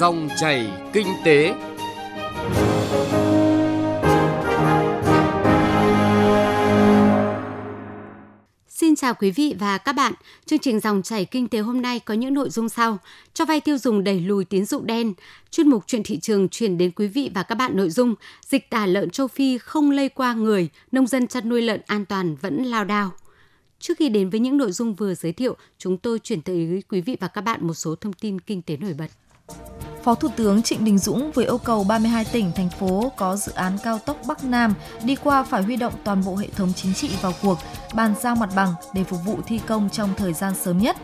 Dòng chảy kinh tế. Xin chào quý vị và các bạn. Chương trình Dòng chảy kinh tế hôm nay có những nội dung sau: cho vay tiêu dùng đẩy lùi tín dụng đen, chuyên mục chuyện thị trường chuyển đến quý vị và các bạn nội dung dịch tả lợn châu Phi không lây qua người, nông dân chăn nuôi lợn an toàn vẫn lao đao. Trước khi đến với những nội dung vừa giới thiệu, chúng tôi chuyển tới quý vị và các bạn một số thông tin kinh tế nổi bật. Phó Thủ tướng Trịnh Đình Dũng vừa yêu cầu 32 tỉnh, thành phố có dự án cao tốc Bắc Nam đi qua phải huy động toàn bộ hệ thống chính trị vào cuộc, bàn giao mặt bằng để phục vụ thi công trong thời gian sớm nhất.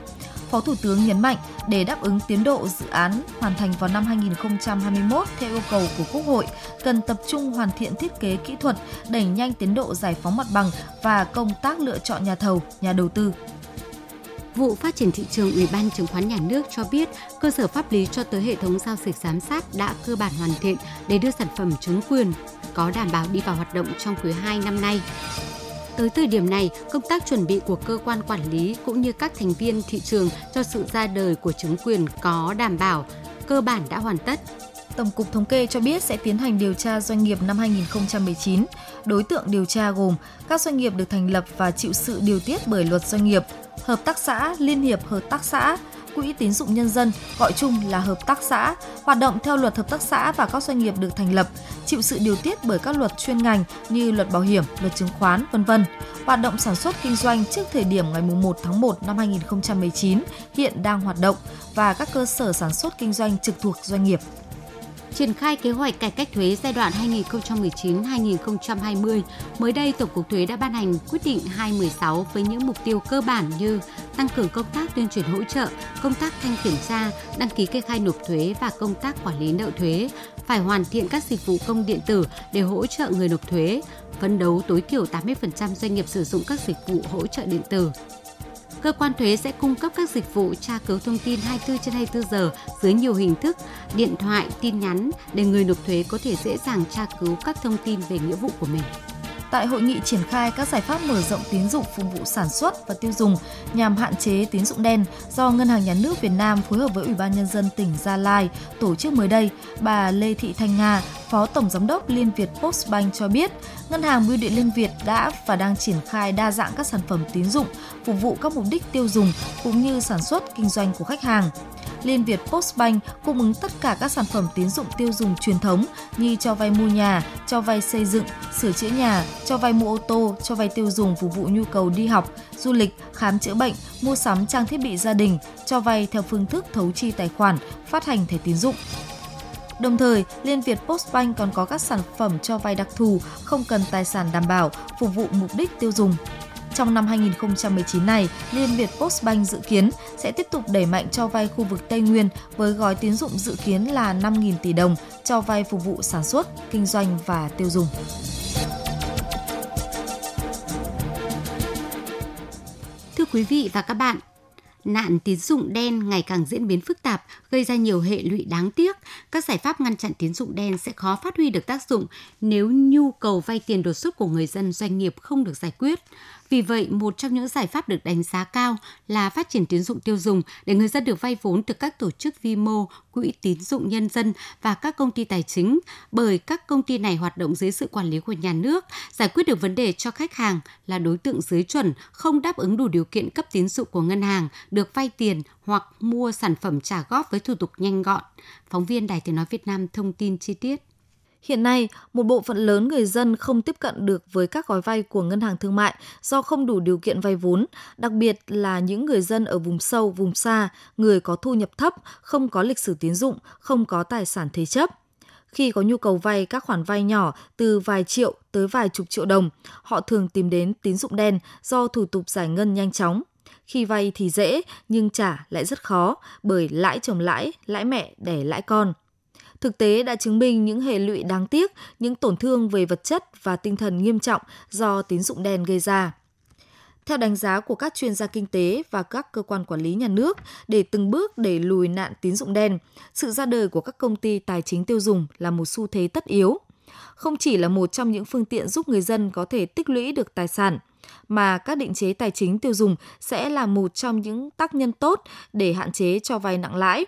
Phó Thủ tướng nhấn mạnh để đáp ứng tiến độ dự án hoàn thành vào năm 2021 theo yêu cầu của Quốc hội, cần tập trung hoàn thiện thiết kế kỹ thuật, đẩy nhanh tiến độ giải phóng mặt bằng và công tác lựa chọn nhà thầu, nhà đầu tư. Vụ Phát triển thị trường Ủy ban Chứng khoán Nhà nước cho biết cơ sở pháp lý cho tới hệ thống giao dịch giám sát đã cơ bản hoàn thiện để đưa sản phẩm chứng quyền có đảm bảo đi vào hoạt động trong quý 2 năm nay. Tới thời điểm này, công tác chuẩn bị của cơ quan quản lý cũng như các thành viên thị trường cho sự ra đời của chứng quyền có đảm bảo, cơ bản đã hoàn tất. Tổng cục Thống kê cho biết sẽ tiến hành điều tra doanh nghiệp năm 2019. Đối tượng điều tra gồm các doanh nghiệp được thành lập và chịu sự điều tiết bởi luật doanh nghiệp, hợp tác xã, liên hiệp hợp tác xã, quỹ tín dụng nhân dân, gọi chung là hợp tác xã, hoạt động theo luật hợp tác xã và các doanh nghiệp được thành lập, chịu sự điều tiết bởi các luật chuyên ngành như luật bảo hiểm, luật chứng khoán, vân vân. Hoạt động sản xuất kinh doanh trước thời điểm ngày 1 tháng 1 năm 2019 hiện đang hoạt động và các cơ sở sản xuất kinh doanh trực thuộc doanh nghiệp triển khai kế hoạch cải cách thuế giai đoạn 2019-2020, mới đây Tổng cục Thuế đã ban hành quyết định 216 với những mục tiêu cơ bản như tăng cường công tác tuyên truyền hỗ trợ, công tác thanh kiểm tra, đăng ký kê khai nộp thuế và công tác quản lý nợ thuế, phải hoàn thiện các dịch vụ công điện tử để hỗ trợ người nộp thuế, phấn đấu tối thiểu 80% doanh nghiệp sử dụng các dịch vụ hỗ trợ điện tử cơ quan thuế sẽ cung cấp các dịch vụ tra cứu thông tin 24 trên 24 giờ dưới nhiều hình thức, điện thoại, tin nhắn để người nộp thuế có thể dễ dàng tra cứu các thông tin về nghĩa vụ của mình tại hội nghị triển khai các giải pháp mở rộng tín dụng phục vụ sản xuất và tiêu dùng nhằm hạn chế tín dụng đen do Ngân hàng Nhà nước Việt Nam phối hợp với Ủy ban Nhân dân tỉnh Gia Lai tổ chức mới đây, bà Lê Thị Thanh Nga, Phó Tổng Giám đốc Liên Việt Postbank cho biết, Ngân hàng Bưu điện Liên Việt đã và đang triển khai đa dạng các sản phẩm tín dụng phục vụ các mục đích tiêu dùng cũng như sản xuất kinh doanh của khách hàng. Liên Việt Postbank cung ứng tất cả các sản phẩm tín dụng tiêu dùng truyền thống như cho vay mua nhà, cho vay xây dựng, sửa chữa nhà, cho vay mua ô tô, cho vay tiêu dùng phục vụ nhu cầu đi học, du lịch, khám chữa bệnh, mua sắm trang thiết bị gia đình, cho vay theo phương thức thấu chi tài khoản, phát hành thẻ tín dụng. Đồng thời, Liên Việt Postbank còn có các sản phẩm cho vay đặc thù, không cần tài sản đảm bảo, phục vụ mục đích tiêu dùng. Trong năm 2019 này, Liên Việt Postbank dự kiến sẽ tiếp tục đẩy mạnh cho vay khu vực Tây Nguyên với gói tín dụng dự kiến là 5.000 tỷ đồng cho vay phục vụ sản xuất, kinh doanh và tiêu dùng. Thưa quý vị và các bạn, nạn tín dụng đen ngày càng diễn biến phức tạp, gây ra nhiều hệ lụy đáng tiếc. Các giải pháp ngăn chặn tín dụng đen sẽ khó phát huy được tác dụng nếu nhu cầu vay tiền đột xuất của người dân doanh nghiệp không được giải quyết. Vì vậy, một trong những giải pháp được đánh giá cao là phát triển tín dụng tiêu dùng để người dân được vay vốn từ các tổ chức vi mô, quỹ tín dụng nhân dân và các công ty tài chính, bởi các công ty này hoạt động dưới sự quản lý của nhà nước, giải quyết được vấn đề cho khách hàng là đối tượng dưới chuẩn không đáp ứng đủ điều kiện cấp tín dụng của ngân hàng được vay tiền hoặc mua sản phẩm trả góp với thủ tục nhanh gọn. Phóng viên Đài Tiếng Nói Việt Nam thông tin chi tiết. Hiện nay, một bộ phận lớn người dân không tiếp cận được với các gói vay của ngân hàng thương mại do không đủ điều kiện vay vốn, đặc biệt là những người dân ở vùng sâu, vùng xa, người có thu nhập thấp, không có lịch sử tín dụng, không có tài sản thế chấp. Khi có nhu cầu vay các khoản vay nhỏ từ vài triệu tới vài chục triệu đồng, họ thường tìm đến tín dụng đen do thủ tục giải ngân nhanh chóng. Khi vay thì dễ nhưng trả lại rất khó bởi lãi chồng lãi, lãi mẹ đẻ lãi con – Thực tế đã chứng minh những hệ lụy đáng tiếc, những tổn thương về vật chất và tinh thần nghiêm trọng do tín dụng đen gây ra. Theo đánh giá của các chuyên gia kinh tế và các cơ quan quản lý nhà nước, để từng bước đẩy lùi nạn tín dụng đen, sự ra đời của các công ty tài chính tiêu dùng là một xu thế tất yếu. Không chỉ là một trong những phương tiện giúp người dân có thể tích lũy được tài sản, mà các định chế tài chính tiêu dùng sẽ là một trong những tác nhân tốt để hạn chế cho vay nặng lãi,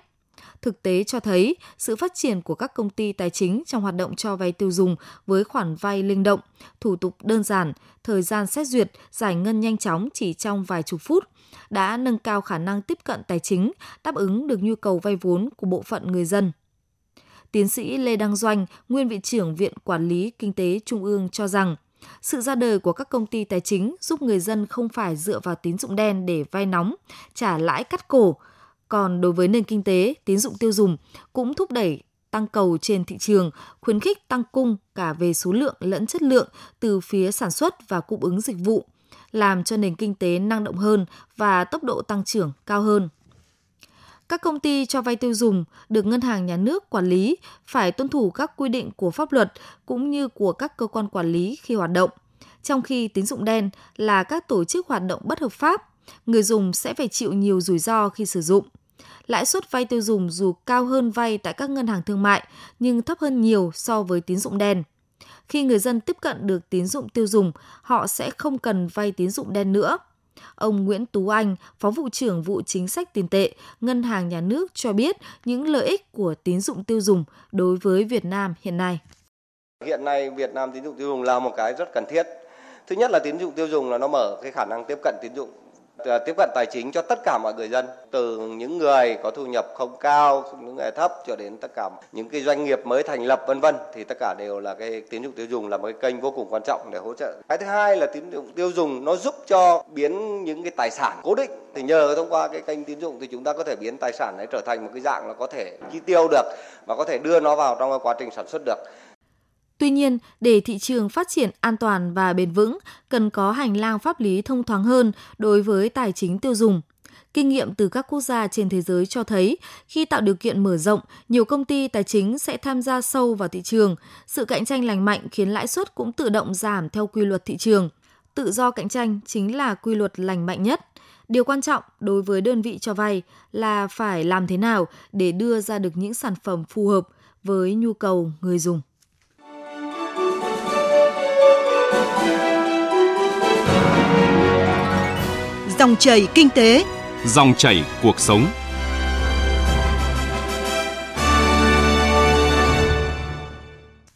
Thực tế cho thấy sự phát triển của các công ty tài chính trong hoạt động cho vay tiêu dùng với khoản vay linh động, thủ tục đơn giản, thời gian xét duyệt, giải ngân nhanh chóng chỉ trong vài chục phút đã nâng cao khả năng tiếp cận tài chính, đáp ứng được nhu cầu vay vốn của bộ phận người dân. Tiến sĩ Lê Đăng Doanh, nguyên vị trưởng Viện Quản lý Kinh tế Trung ương cho rằng, sự ra đời của các công ty tài chính giúp người dân không phải dựa vào tín dụng đen để vay nóng, trả lãi cắt cổ. Còn đối với nền kinh tế, tín dụng tiêu dùng cũng thúc đẩy tăng cầu trên thị trường, khuyến khích tăng cung cả về số lượng lẫn chất lượng từ phía sản xuất và cung ứng dịch vụ, làm cho nền kinh tế năng động hơn và tốc độ tăng trưởng cao hơn. Các công ty cho vay tiêu dùng được ngân hàng nhà nước quản lý phải tuân thủ các quy định của pháp luật cũng như của các cơ quan quản lý khi hoạt động. Trong khi tín dụng đen là các tổ chức hoạt động bất hợp pháp, người dùng sẽ phải chịu nhiều rủi ro khi sử dụng. Lãi suất vay tiêu dùng dù cao hơn vay tại các ngân hàng thương mại nhưng thấp hơn nhiều so với tín dụng đen. Khi người dân tiếp cận được tín dụng tiêu dùng, họ sẽ không cần vay tín dụng đen nữa Ông Nguyễn Tú Anh, Phó vụ trưởng vụ chính sách tiền tệ, Ngân hàng Nhà nước cho biết những lợi ích của tín dụng tiêu dùng đối với Việt Nam hiện nay. Hiện nay Việt Nam tín dụng tiêu dùng là một cái rất cần thiết. Thứ nhất là tín dụng tiêu dùng là nó mở cái khả năng tiếp cận tín dụng Ờ, tiếp cận tài chính cho tất cả mọi người dân, từ những người có thu nhập không cao, những người thấp cho đến tất cả những cái doanh nghiệp mới thành lập, vân vân, thì tất cả đều là cái tín dụng tiêu dùng là một cái kênh vô cùng quan trọng để hỗ trợ. Cái thứ hai là tín dụng tiêu dùng nó giúp cho biến những cái tài sản cố định. Thì nhờ thông qua cái kênh tín dụng thì chúng ta có thể biến tài sản ấy trở thành một cái dạng là có thể chi tiêu được và có thể đưa nó vào trong cái quá trình sản xuất được. Tuy nhiên, để thị trường phát triển an toàn và bền vững, cần có hành lang pháp lý thông thoáng hơn đối với tài chính tiêu dùng. Kinh nghiệm từ các quốc gia trên thế giới cho thấy, khi tạo điều kiện mở rộng, nhiều công ty tài chính sẽ tham gia sâu vào thị trường. Sự cạnh tranh lành mạnh khiến lãi suất cũng tự động giảm theo quy luật thị trường. Tự do cạnh tranh chính là quy luật lành mạnh nhất. Điều quan trọng đối với đơn vị cho vay là phải làm thế nào để đưa ra được những sản phẩm phù hợp với nhu cầu người dùng. Dòng chảy kinh tế, dòng chảy cuộc sống.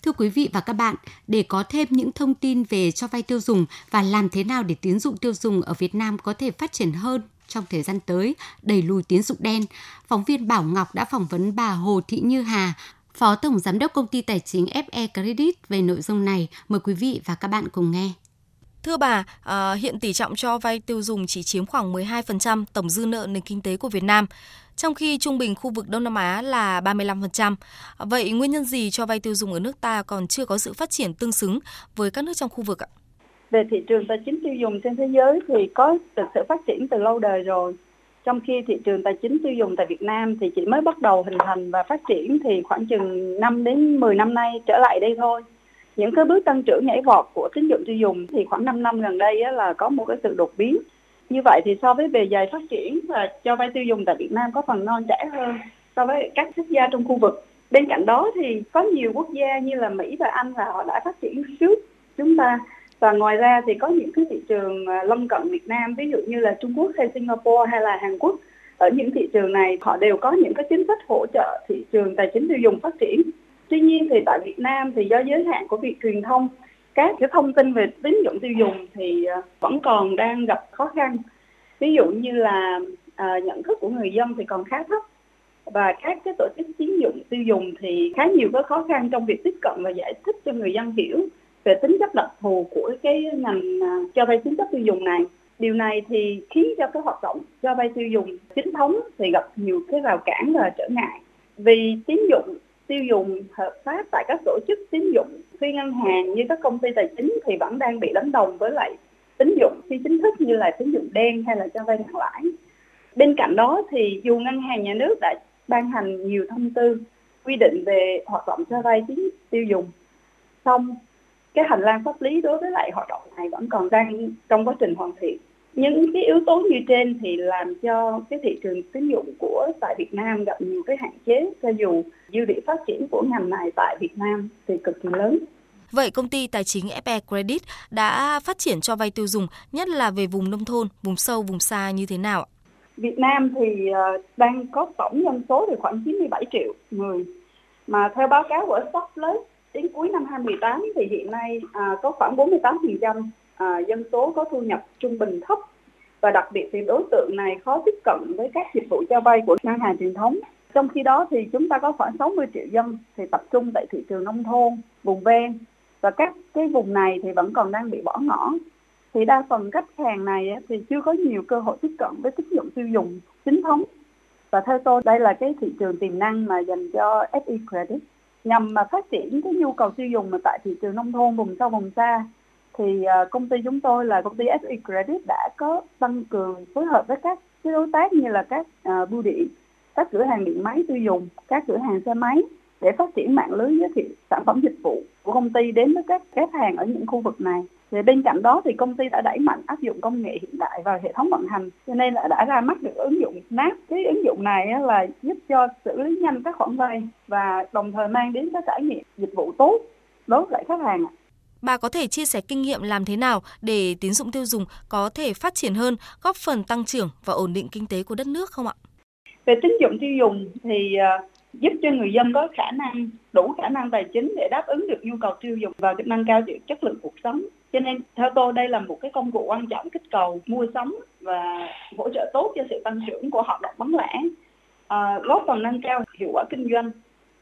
Thưa quý vị và các bạn, để có thêm những thông tin về cho vay tiêu dùng và làm thế nào để tín dụng tiêu dùng ở Việt Nam có thể phát triển hơn trong thời gian tới, đẩy lùi tín dụng đen, phóng viên Bảo Ngọc đã phỏng vấn bà Hồ Thị Như Hà, Phó Tổng Giám đốc Công ty Tài chính FE Credit về nội dung này. Mời quý vị và các bạn cùng nghe. Thưa bà, à, hiện tỷ trọng cho vay tiêu dùng chỉ chiếm khoảng 12% tổng dư nợ nền kinh tế của Việt Nam, trong khi trung bình khu vực Đông Nam Á là 35%. Vậy nguyên nhân gì cho vay tiêu dùng ở nước ta còn chưa có sự phát triển tương xứng với các nước trong khu vực ạ? Về thị trường tài chính tiêu dùng trên thế giới thì có được sự phát triển từ lâu đời rồi. Trong khi thị trường tài chính tiêu dùng tại Việt Nam thì chỉ mới bắt đầu hình thành và phát triển thì khoảng chừng 5 đến 10 năm nay trở lại đây thôi những cái bước tăng trưởng nhảy vọt của tín dụng tiêu dùng thì khoảng 5 năm gần đây á, là có một cái sự đột biến. Như vậy thì so với bề dày phát triển và cho vay tiêu dùng tại Việt Nam có phần non trẻ hơn so với các quốc gia trong khu vực. Bên cạnh đó thì có nhiều quốc gia như là Mỹ và Anh là họ đã phát triển trước chúng ta. Và ngoài ra thì có những cái thị trường à, lân cận Việt Nam ví dụ như là Trung Quốc hay Singapore hay là Hàn Quốc. Ở những thị trường này họ đều có những cái chính sách hỗ trợ thị trường tài chính tiêu dùng phát triển. Tuy nhiên thì tại Việt Nam thì do giới hạn của việc truyền thông các cái thông tin về tín dụng tiêu dùng thì à, vẫn còn đang gặp khó khăn. Ví dụ như là à, nhận thức của người dân thì còn khá thấp và các cái tổ chức tín dụng tiêu dùng thì khá nhiều cái khó khăn trong việc tiếp cận và giải thích cho người dân hiểu về tính chất đặc thù của cái ngành à, cho vay tín chấp tiêu dùng này. Điều này thì khiến cho cái hoạt động cho vay tiêu dùng chính thống thì gặp nhiều cái rào cản và trở ngại. Vì tín dụng tiêu dùng hợp pháp tại các tổ chức tín dụng phi ngân hàng như các công ty tài chính thì vẫn đang bị đánh đồng với lại tín dụng phi chính thức như là tín dụng đen hay là cho vay nặng lãi. Bên cạnh đó thì dù ngân hàng nhà nước đã ban hành nhiều thông tư quy định về hoạt động cho vay tín tiêu dùng, song cái hành lang pháp lý đối với lại hoạt động này vẫn còn đang trong quá trình hoàn thiện những cái yếu tố như trên thì làm cho cái thị trường tín dụng của tại Việt Nam gặp nhiều cái hạn chế cho dù dư địa phát triển của ngành này tại Việt Nam thì cực kỳ lớn. Vậy công ty tài chính FE Credit đã phát triển cho vay tiêu dùng, nhất là về vùng nông thôn, vùng sâu, vùng xa như thế nào? Việt Nam thì uh, đang có tổng dân số thì khoảng 97 triệu người mà theo báo cáo của Stopplus đến cuối năm 2018 thì hiện nay à, có khoảng 48% à, dân số có thu nhập trung bình thấp và đặc biệt thì đối tượng này khó tiếp cận với các dịch vụ cho vay của ngân hàng truyền thống. Trong khi đó thì chúng ta có khoảng 60 triệu dân thì tập trung tại thị trường nông thôn, vùng ven và các cái vùng này thì vẫn còn đang bị bỏ ngỏ. Thì đa phần khách hàng này thì chưa có nhiều cơ hội tiếp cận với tín dụng tiêu dùng chính thống. Và theo tôi đây là cái thị trường tiềm năng mà dành cho FE Credit nhằm mà phát triển cái nhu cầu tiêu dùng mà tại thị trường nông thôn vùng sâu vùng xa thì à, công ty chúng tôi là công ty SE Credit đã có tăng cường phối hợp với các cái đối tác như là các uh, bưu điện, các cửa hàng điện máy tiêu dùng, các cửa hàng xe máy để phát triển mạng lưới giới thiệu sản phẩm dịch vụ của công ty đến với các khách hàng ở những khu vực này. Thì bên cạnh đó thì công ty đã đẩy mạnh áp dụng công nghệ hiện đại vào hệ thống vận hành, cho nên đã, đã ra mắt được ứng dụng Snap. Cái ứng dụng này là giúp cho xử lý nhanh các khoản vay và đồng thời mang đến cái trải nghiệm dịch vụ tốt đối với khách hàng. Bà có thể chia sẻ kinh nghiệm làm thế nào để tín dụng tiêu dùng có thể phát triển hơn, góp phần tăng trưởng và ổn định kinh tế của đất nước không ạ? Về tín dụng tiêu dùng thì ờ, giúp cho người dân có khả năng đủ khả năng tài chính để đáp ứng được nhu cầu tiêu dùng và nâng cao chất lượng cuộc sống cho nên theo tôi đây là một cái công cụ quan trọng kích cầu mua sắm và hỗ trợ tốt cho sự tăng trưởng của hoạt động bán lẻ à, góp phần nâng cao hiệu quả kinh doanh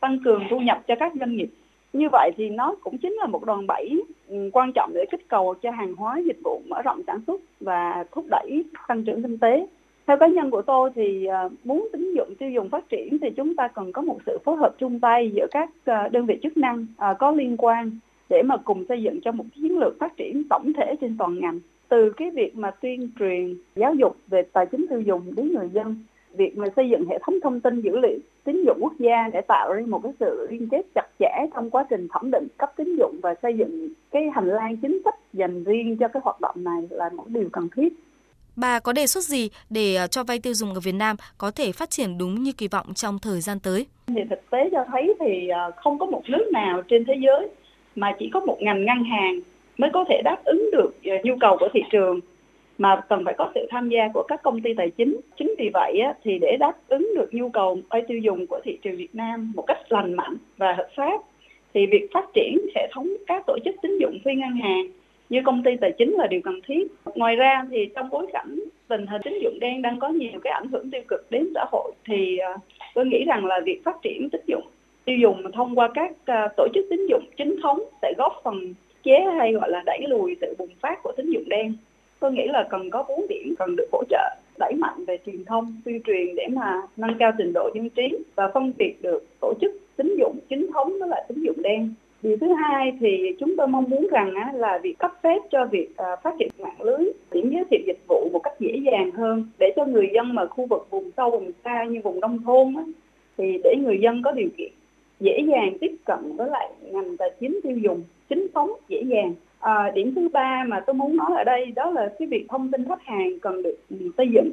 tăng cường thu nhập cho các doanh nghiệp như vậy thì nó cũng chính là một đòn bẩy ừ, quan trọng để kích cầu cho hàng hóa dịch vụ mở rộng sản xuất và thúc đẩy tăng trưởng kinh tế. Theo cá nhân của tôi thì ờ, muốn tín dụng tiêu dùng phát triển thì chúng ta cần có một sự phối hợp chung tay giữa các ờ, đơn vị chức năng ờ, có liên quan để mà cùng xây dựng cho một chiến lược phát triển tổng thể trên toàn ngành. Từ cái việc mà tuyên truyền giáo dục về tài chính tiêu dùng đến người dân việc mà xây dựng hệ thống thông tin dữ liệu tín dụng quốc gia để tạo ra một cái sự liên kết chặt chẽ trong quá trình thẩm định cấp tín dụng và xây dựng cái hành lang chính sách dành riêng cho cái hoạt động này là một điều cần thiết. Bà có đề xuất gì để à, cho vay tiêu dùng ở Việt Nam có thể phát triển đúng như kỳ vọng trong thời gian tới? Thì thực tế cho thấy thì à, không có một nước nào trên thế giới mà chỉ có một ngành ngân hàng mới có thể đáp ứng được ờ, nhu cầu của thị trường mà cần phải có sự tham gia của các công ty tài chính. Chính vì vậy thì để đáp ứng được nhu cầu vay tiêu dùng của thị trường Việt Nam một cách lành mạnh và hợp pháp, thì việc phát triển hệ thống các tổ chức tín dụng phi ngân hàng như công ty tài chính là điều cần thiết. Ngoài ra thì trong bối cảnh tình hình tín dụng đen đang có nhiều cái ảnh hưởng tiêu cực đến xã hội, thì à, tôi nghĩ rằng là việc phát triển tín dụng, tiêu dùng thông qua các à, tổ chức tín dụng chính thống sẽ góp phần chế hay gọi là đẩy lùi sự bùng phát của tín dụng đen. Tôi nghĩ là cần có bốn điểm cần được hỗ trợ đẩy mạnh về truyền thông, tuyên truyền để mà nâng cao trình độ dân trí và phân biệt được tổ chức tín dụng chính thống với lại tín dụng đen. Điều thứ hai thì chúng tôi mong muốn rằng á, là việc cấp phép cho việc à, phát triển mạng lưới điểm giới thiệu dịch vụ một cách dễ dàng hơn để cho người dân mà khu vực vùng sâu vùng xa như vùng nông thôn á, thì để người dân có điều kiện dễ dàng tiếp cận với lại ngành tài chính tiêu dùng chính thống dễ dàng à, điểm thứ ba mà tôi muốn nói ở đây đó là cái việc thông tin khách hàng cần được xây dựng.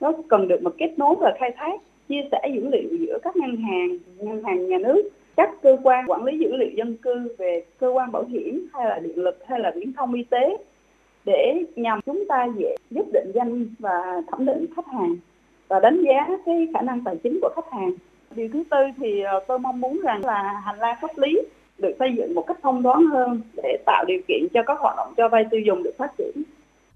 Nó cần được một kết nối và khai thác chia sẻ dữ liệu giữa các ngân hàng ngân hàng nhà nước các cơ quan quản lý dữ liệu dân cư về cơ quan bảo hiểm hay là điện lực hay là viễn thông y tế để nhằm chúng ta dễ giúp định danh và thẩm định khách hàng và đánh giá cái khả năng tài chính của khách hàng. Điều thứ tư thì ờ, tôi mong muốn rằng là hành lang pháp lý được xây dựng một cách thông thoáng hơn để tạo điều kiện cho các hoạt động cho vay tiêu dùng được phát triển.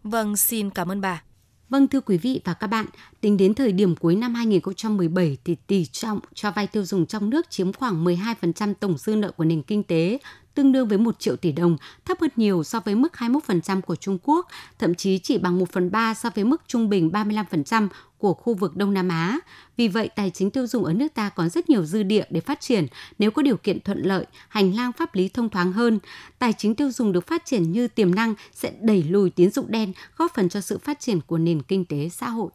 Vâng, xin cảm ơn bà. Vâng thưa quý vị và các bạn, tính đến thời điểm cuối năm 2017 thì tỷ trọng cho vay tiêu dùng trong nước chiếm khoảng 12% tổng dư nợ của nền kinh tế, tương đương với 1 triệu tỷ đồng, thấp hơn nhiều so với mức 21% của Trung Quốc, thậm chí chỉ bằng 1 phần 3 so với mức trung bình 35% của khu vực Đông Nam Á. Vì vậy, tài chính tiêu dùng ở nước ta còn rất nhiều dư địa để phát triển nếu có điều kiện thuận lợi, hành lang pháp lý thông thoáng hơn. Tài chính tiêu dùng được phát triển như tiềm năng sẽ đẩy lùi tín dụng đen, góp phần cho sự phát triển của nền kinh tế xã hội.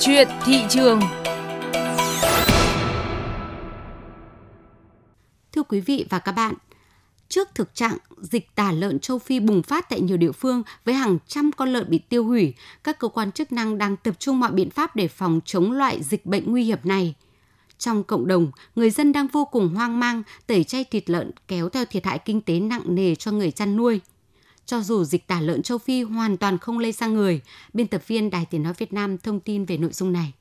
Chuyện thị trường Thưa quý vị và các bạn, trước thực trạng dịch tả lợn châu Phi bùng phát tại nhiều địa phương với hàng trăm con lợn bị tiêu hủy, các cơ quan chức năng đang tập trung mọi biện pháp để phòng chống loại dịch bệnh nguy hiểm này. Trong cộng đồng, người dân đang vô cùng hoang mang tẩy chay thịt lợn kéo theo thiệt hại kinh tế nặng nề cho người chăn nuôi. cho dù dịch tả lợn châu Phi hoàn toàn không lây sang người. Biên tập viên Đài Tiếng Nói Việt Nam thông tin về nội dung này.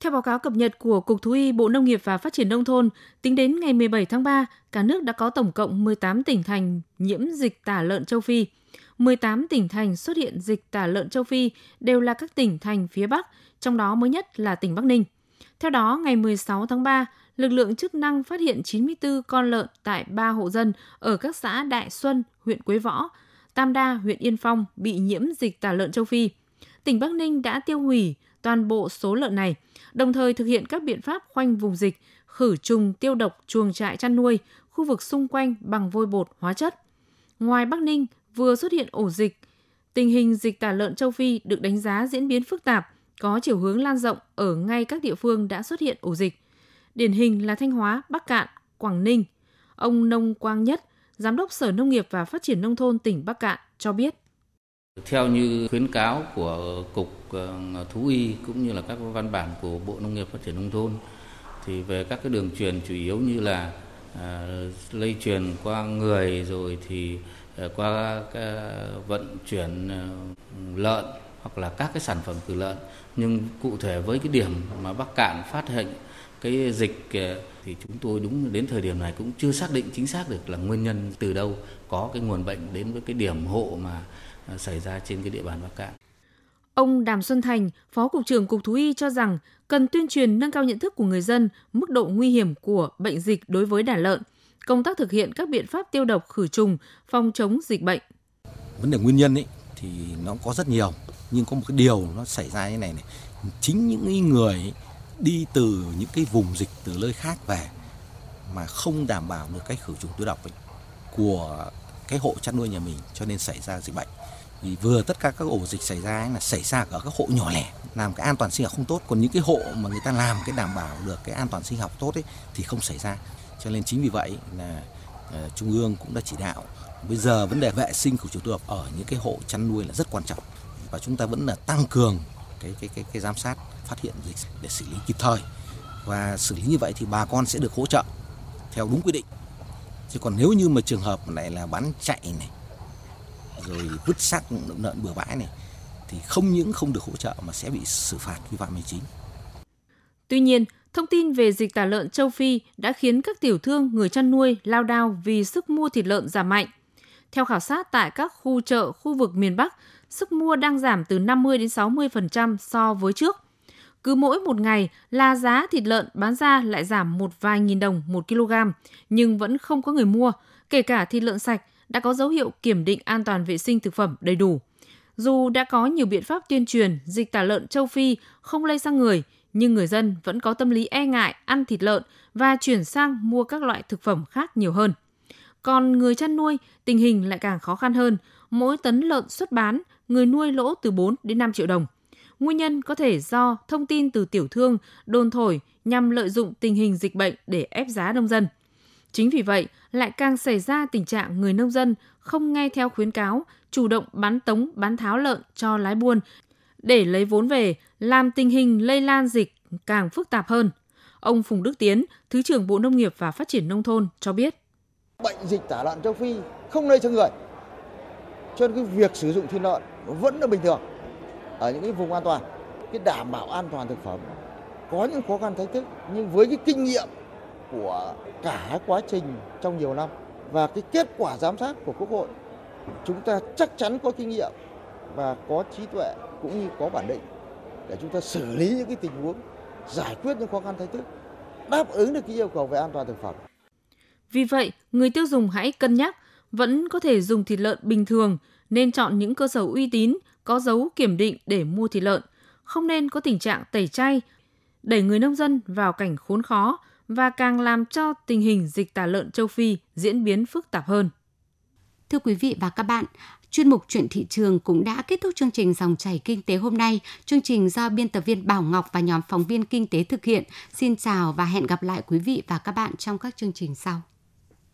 Theo báo cáo cập nhật của Cục Thú y Bộ Nông nghiệp và Phát triển Nông thôn, tính đến ngày 17 tháng 3, cả nước đã có tổng cộng 18 tỉnh thành nhiễm dịch tả lợn châu Phi. 18 tỉnh thành xuất hiện dịch tả lợn châu Phi đều là các tỉnh thành phía Bắc, trong đó mới nhất là tỉnh Bắc Ninh. Theo đó, ngày 16 tháng 3, lực lượng chức năng phát hiện 94 con lợn tại 3 hộ dân ở các xã Đại Xuân, huyện Quế Võ, Tam Đa, huyện Yên Phong bị nhiễm dịch tả lợn châu Phi. Tỉnh Bắc Ninh đã tiêu hủy toàn bộ số lợn này, đồng thời thực hiện các biện pháp khoanh vùng dịch, khử trùng tiêu độc chuồng trại chăn nuôi, khu vực xung quanh bằng vôi bột hóa chất. Ngoài Bắc Ninh vừa xuất hiện ổ dịch, tình hình dịch tả lợn châu Phi được đánh giá diễn biến phức tạp, có chiều hướng lan rộng ở ngay các địa phương đã xuất hiện ổ dịch. Điển hình là Thanh Hóa, Bắc Cạn, Quảng Ninh. Ông Nông Quang Nhất, Giám đốc Sở Nông nghiệp và Phát triển Nông thôn tỉnh Bắc Cạn cho biết. Theo như khuyến cáo của Cục ờ, Thú y cũng như là các văn bản của Bộ Nông nghiệp Phát triển Nông thôn thì về các cái đường truyền chủ yếu như là à, lây truyền qua người rồi thì à, qua cái vận chuyển à, lợn hoặc là các cái sản phẩm từ lợn. Nhưng cụ thể với cái điểm mà Bắc Cạn phát hiện cái dịch thì chúng tôi đúng đến thời điểm này cũng chưa xác định chính xác được là nguyên nhân từ đâu có cái nguồn bệnh đến với cái điểm hộ mà xảy ra trên cái địa bàn Bắc Cạn. Ông Đàm Xuân Thành, Phó Cục trưởng Cục Thú y cho rằng cần tuyên truyền nâng cao nhận thức của người dân mức độ nguy hiểm của bệnh dịch đối với đàn lợn, công tác thực hiện các biện pháp tiêu độc khử trùng, phòng chống dịch bệnh. Vấn đề nguyên nhân ấy thì nó có rất nhiều, nhưng có một cái điều nó xảy ra như này này, chính những người đi từ những cái vùng dịch từ nơi khác về mà không đảm bảo được cách khử trùng tiêu độc ấy, của cái hộ chăn nuôi nhà mình cho nên xảy ra dịch bệnh vì vừa tất cả các ổ dịch xảy ra ấy là xảy ra ở các hộ nhỏ lẻ làm cái an toàn sinh học không tốt. Còn những cái hộ mà người ta làm cái đảm bảo được cái an toàn sinh học tốt ấy thì không xảy ra. Cho nên chính vì vậy là uh, trung ương cũng đã chỉ đạo bây giờ vấn đề vệ sinh khử trùng tiêu độc ở những cái hộ chăn nuôi là rất quan trọng. Và chúng ta vẫn là tăng cường cái cái cái cái giám sát phát hiện dịch để xử lý kịp thời. Và xử lý như vậy thì bà con sẽ được hỗ trợ theo đúng quy định. Chứ còn nếu như mà trường hợp này là bán chạy này rồi vứt xác lợn bừa bãi này thì không những không được hỗ trợ mà sẽ bị xử phạt vi phạm hành chính. Tuy nhiên, thông tin về dịch tả lợn châu Phi đã khiến các tiểu thương, người chăn nuôi lao đao vì sức mua thịt lợn giảm mạnh. Theo khảo sát tại các khu chợ, khu vực miền Bắc, sức mua đang giảm từ 50 đến 60% so với trước. Cứ mỗi một ngày là giá thịt lợn bán ra lại giảm một vài nghìn đồng một kg, nhưng vẫn không có người mua, kể cả thịt lợn sạch đã có dấu hiệu kiểm định an toàn vệ sinh thực phẩm đầy đủ. Dù đã có nhiều biện pháp tuyên truyền dịch tả lợn châu Phi không lây sang người, nhưng người dân vẫn có tâm lý e ngại ăn thịt lợn và chuyển sang mua các loại thực phẩm khác nhiều hơn. Còn người chăn nuôi, tình hình lại càng khó khăn hơn. Mỗi tấn lợn xuất bán, người nuôi lỗ từ 4 đến 5 triệu đồng. Nguyên nhân có thể do thông tin từ tiểu thương, đồn thổi nhằm lợi dụng tình hình dịch bệnh để ép giá nông dân. Chính vì vậy, lại càng xảy ra tình trạng người nông dân không nghe theo khuyến cáo, chủ động bán tống bán tháo lợn cho lái buôn để lấy vốn về, làm tình hình lây lan dịch càng phức tạp hơn. Ông Phùng Đức Tiến, Thứ trưởng Bộ Nông nghiệp và Phát triển Nông thôn cho biết. Bệnh dịch tả lợn châu Phi không lây cho người. Cho nên cái việc sử dụng thịt lợn vẫn là bình thường ở những cái vùng an toàn. Cái đảm bảo an toàn thực phẩm có những khó khăn thách thức nhưng với cái kinh nghiệm của cả quá trình trong nhiều năm và cái kết quả giám sát của Quốc hội chúng ta chắc chắn có kinh nghiệm và có trí tuệ cũng như có bản định để chúng ta xử lý những cái tình huống giải quyết những khó khăn thách thức đáp ứng được cái yêu cầu về an toàn thực phẩm. Vì vậy, người tiêu dùng hãy cân nhắc vẫn có thể dùng thịt lợn bình thường nên chọn những cơ sở uy tín có dấu kiểm định để mua thịt lợn, không nên có tình trạng tẩy chay, đẩy người nông dân vào cảnh khốn khó và càng làm cho tình hình dịch tả lợn châu Phi diễn biến phức tạp hơn. Thưa quý vị và các bạn, chuyên mục chuyện thị trường cũng đã kết thúc chương trình dòng chảy kinh tế hôm nay. Chương trình do biên tập viên Bảo Ngọc và nhóm phóng viên kinh tế thực hiện. Xin chào và hẹn gặp lại quý vị và các bạn trong các chương trình sau.